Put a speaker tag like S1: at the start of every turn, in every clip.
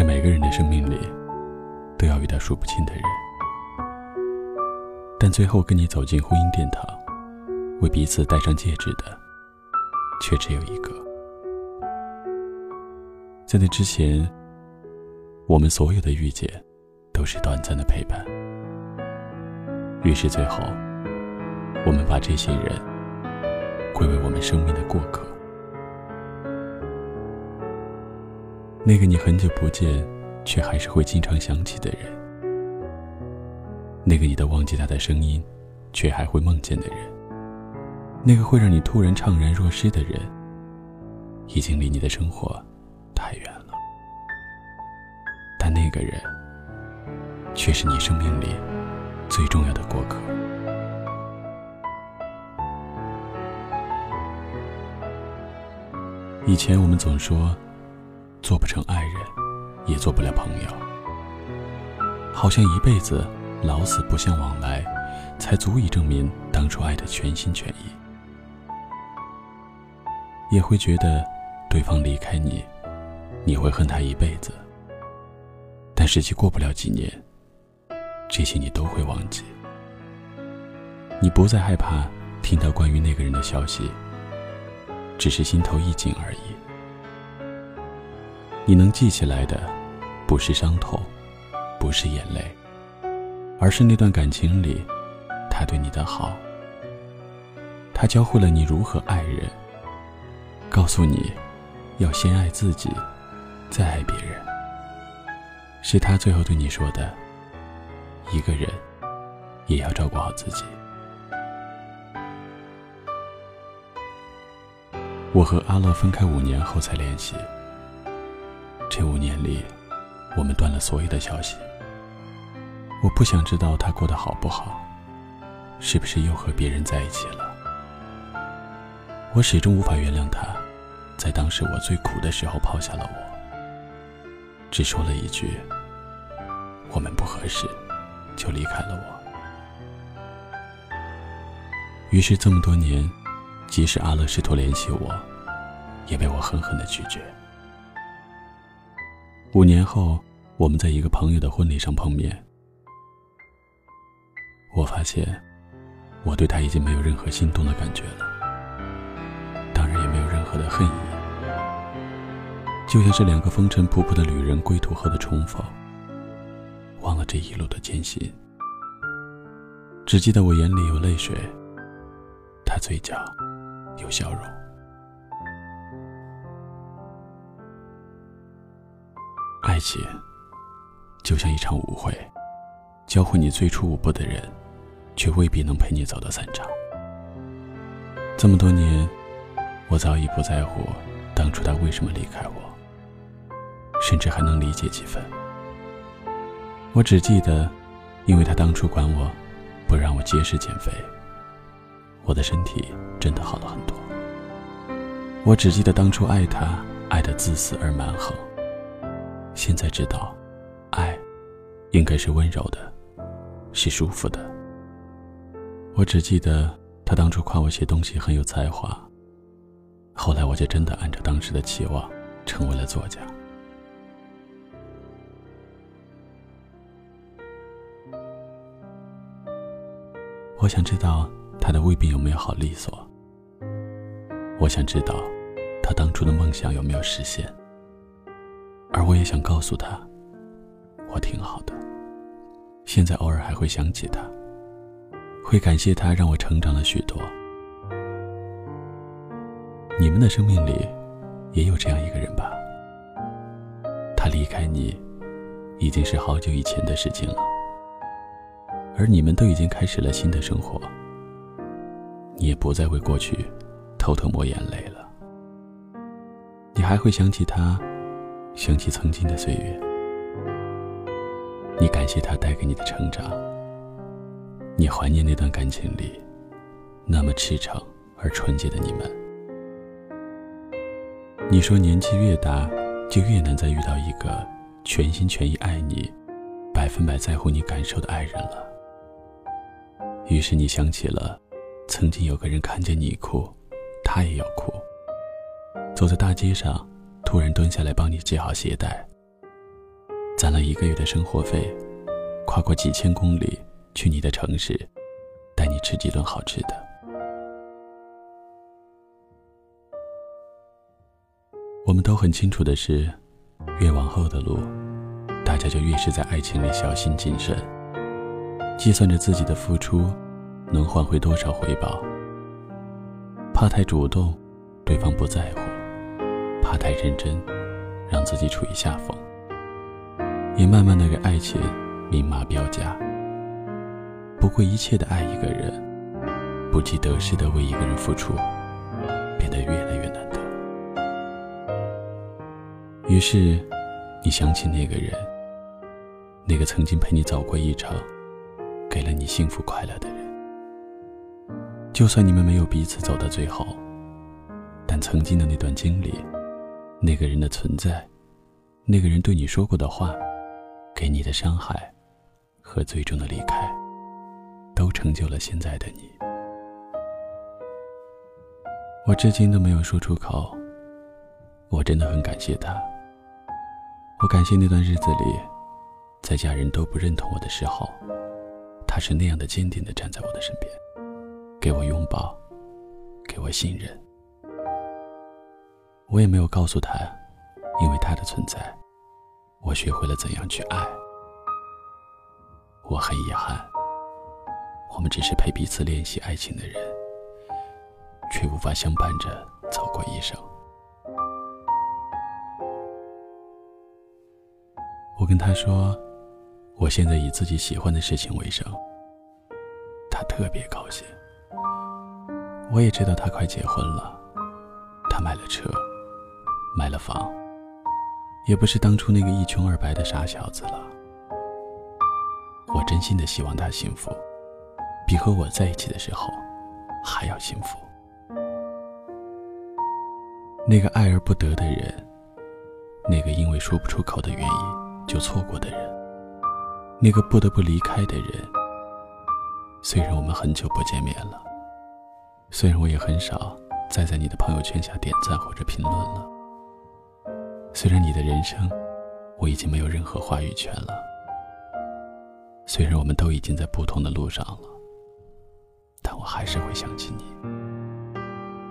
S1: 在每个人的生命里，都要遇到数不清的人，但最后跟你走进婚姻殿堂，为彼此戴上戒指的，却只有一个。在那之前，我们所有的遇见，都是短暂的陪伴。于是最后，我们把这些人归为我们生命的过客。那个你很久不见，却还是会经常想起的人；那个你都忘记他的声音，却还会梦见的人；那个会让你突然怅然若失的人，已经离你的生活太远了。但那个人，却是你生命里最重要的过客。以前我们总说。做不成爱人，也做不了朋友。好像一辈子老死不相往来，才足以证明当初爱的全心全意。也会觉得，对方离开你，你会恨他一辈子。但实际过不了几年，这些你都会忘记。你不再害怕听到关于那个人的消息，只是心头一紧而已。你能记起来的，不是伤痛，不是眼泪，而是那段感情里，他对你的好。他教会了你如何爱人，告诉你，要先爱自己，再爱别人。是他最后对你说的：“一个人，也要照顾好自己。”我和阿乐分开五年后才联系。这五年里，我们断了所有的消息。我不想知道他过得好不好，是不是又和别人在一起了。我始终无法原谅他，在当时我最苦的时候抛下了我，只说了一句“我们不合适”，就离开了我。于是这么多年，即使阿乐试图联系我，也被我狠狠的拒绝。五年后，我们在一个朋友的婚礼上碰面。我发现，我对他已经没有任何心动的感觉了，当然也没有任何的恨意，就像是两个风尘仆仆的旅人归途后的重逢，忘了这一路的艰辛，只记得我眼里有泪水，他嘴角有笑容。爱情就像一场舞会，教会你最初舞步的人，却未必能陪你走到散场。这么多年，我早已不在乎当初他为什么离开我，甚至还能理解几分。我只记得，因为他当初管我，不让我节食减肥，我的身体真的好了很多。我只记得当初爱他，爱得自私而蛮横。现在知道，爱应该是温柔的，是舒服的。我只记得他当初夸我写东西很有才华，后来我就真的按照当时的期望，成为了作家。我想知道他的胃病有没有好利索。我想知道他当初的梦想有没有实现。而我也想告诉他，我挺好的。现在偶尔还会想起他，会感谢他让我成长了许多。你们的生命里也有这样一个人吧？他离开你，已经是好久以前的事情了，而你们都已经开始了新的生活。你也不再为过去偷偷抹眼泪了。你还会想起他？想起曾经的岁月，你感谢他带给你的成长，你怀念那段感情里那么赤诚而纯洁的你们。你说年纪越大，就越难再遇到一个全心全意爱你、百分百在乎你感受的爱人了。于是你想起了，曾经有个人看见你哭，他也要哭，走在大街上。突然蹲下来帮你系好鞋带，攒了一个月的生活费，跨过几千公里去你的城市，带你吃几顿好吃的。我们都很清楚的是，越往后的路，大家就越是在爱情里小心谨慎，计算着自己的付出能换回多少回报，怕太主动，对方不在乎；怕太认真，让自己处于下风。也慢慢的给爱情明码标价，不顾一切的爱一个人，不计得失的为一个人付出，变得越来越难得。于是，你想起那个人，那个曾经陪你走过一程，给了你幸福快乐的人。就算你们没有彼此走到最后，但曾经的那段经历，那个人的存在，那个人对你说过的话。给你的伤害，和最终的离开，都成就了现在的你。我至今都没有说出口。我真的很感谢他。我感谢那段日子里，在家人都不认同我的时候，他是那样的坚定的站在我的身边，给我拥抱，给我信任。我也没有告诉他，因为他的存在。我学会了怎样去爱。我很遗憾，我们只是陪彼此练习爱情的人，却无法相伴着走过一生。我跟他说，我现在以自己喜欢的事情为生。他特别高兴。我也知道他快结婚了，他买了车，买了房。也不是当初那个一穷二白的傻小子了。我真心的希望他幸福，比和我在一起的时候还要幸福。那个爱而不得的人，那个因为说不出口的原因就错过的人，那个不得不离开的人。虽然我们很久不见面了，虽然我也很少再在你的朋友圈下点赞或者评论了。虽然你的人生，我已经没有任何话语权了。虽然我们都已经在不同的路上了，但我还是会想起你。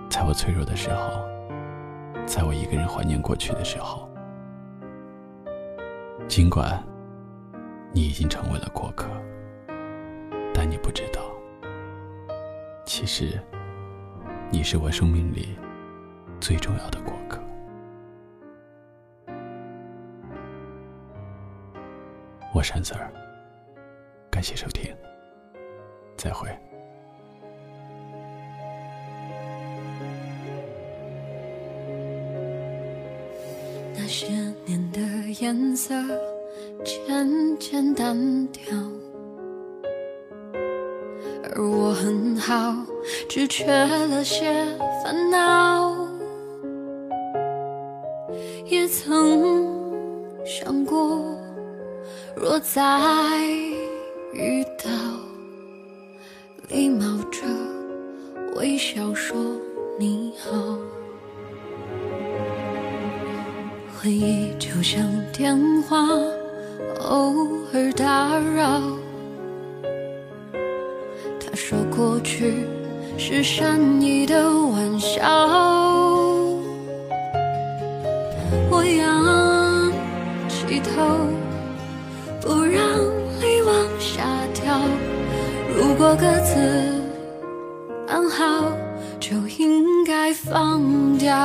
S1: 在我脆弱的时候，在我一个人怀念过去的时候，尽管你已经成为了过客，但你不知道，其实你是我生命里最重要的过客。我山 Sir，感谢收听，再会。
S2: 那些年的颜色渐渐淡掉，而我很好，只缺了些烦恼，也曾再遇到，礼貌着微笑说你好。回忆就像电话，偶尔打扰。他说过去是善意的玩笑，让泪往下掉。如果各自安好，就应该放掉。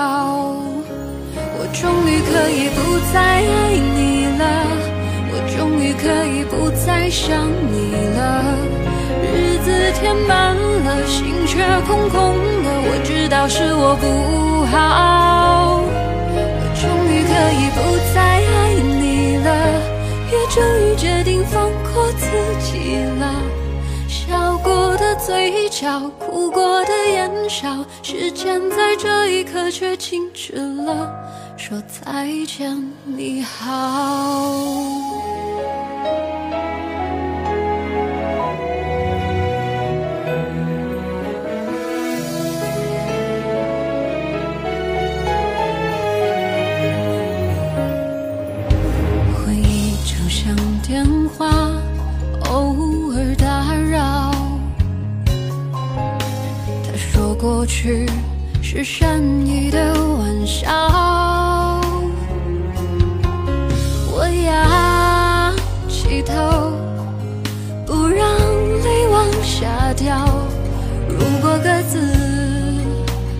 S2: 我终于可以不再爱你了，我终于可以不再想你了。日子填满了，心却空空的。我知道是我不好。决定放过自己了，笑过的嘴角，哭过的眼梢，时间在这一刻却静止了，说再见，你好。是善意的玩笑。我仰起头，不让泪往下掉。如果各自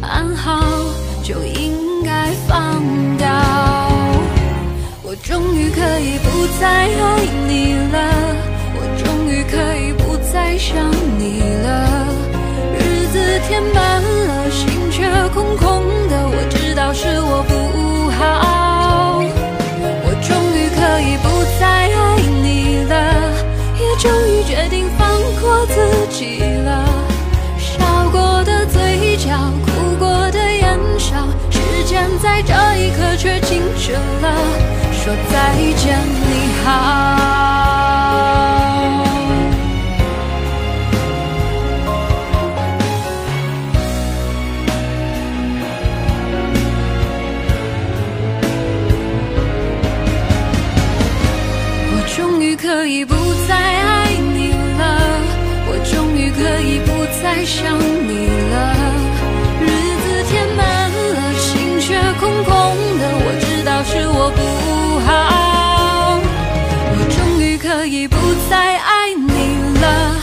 S2: 安好，就应该放掉。我终于可以不再爱你了，我终于可以不再想你了。日子填满，却空空的。我知道是我不好，我终于可以不再爱你了，也终于决定放过自己了。笑过的嘴角，哭过的眼梢，时间在这一刻却静止了，说再见你好。可以不再爱你了，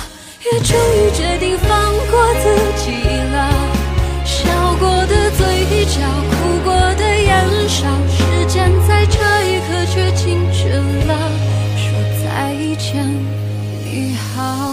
S2: 也终于决定放过自己了。笑过的嘴角，哭过的眼梢，时间在这一刻却静止了，说再见，你好。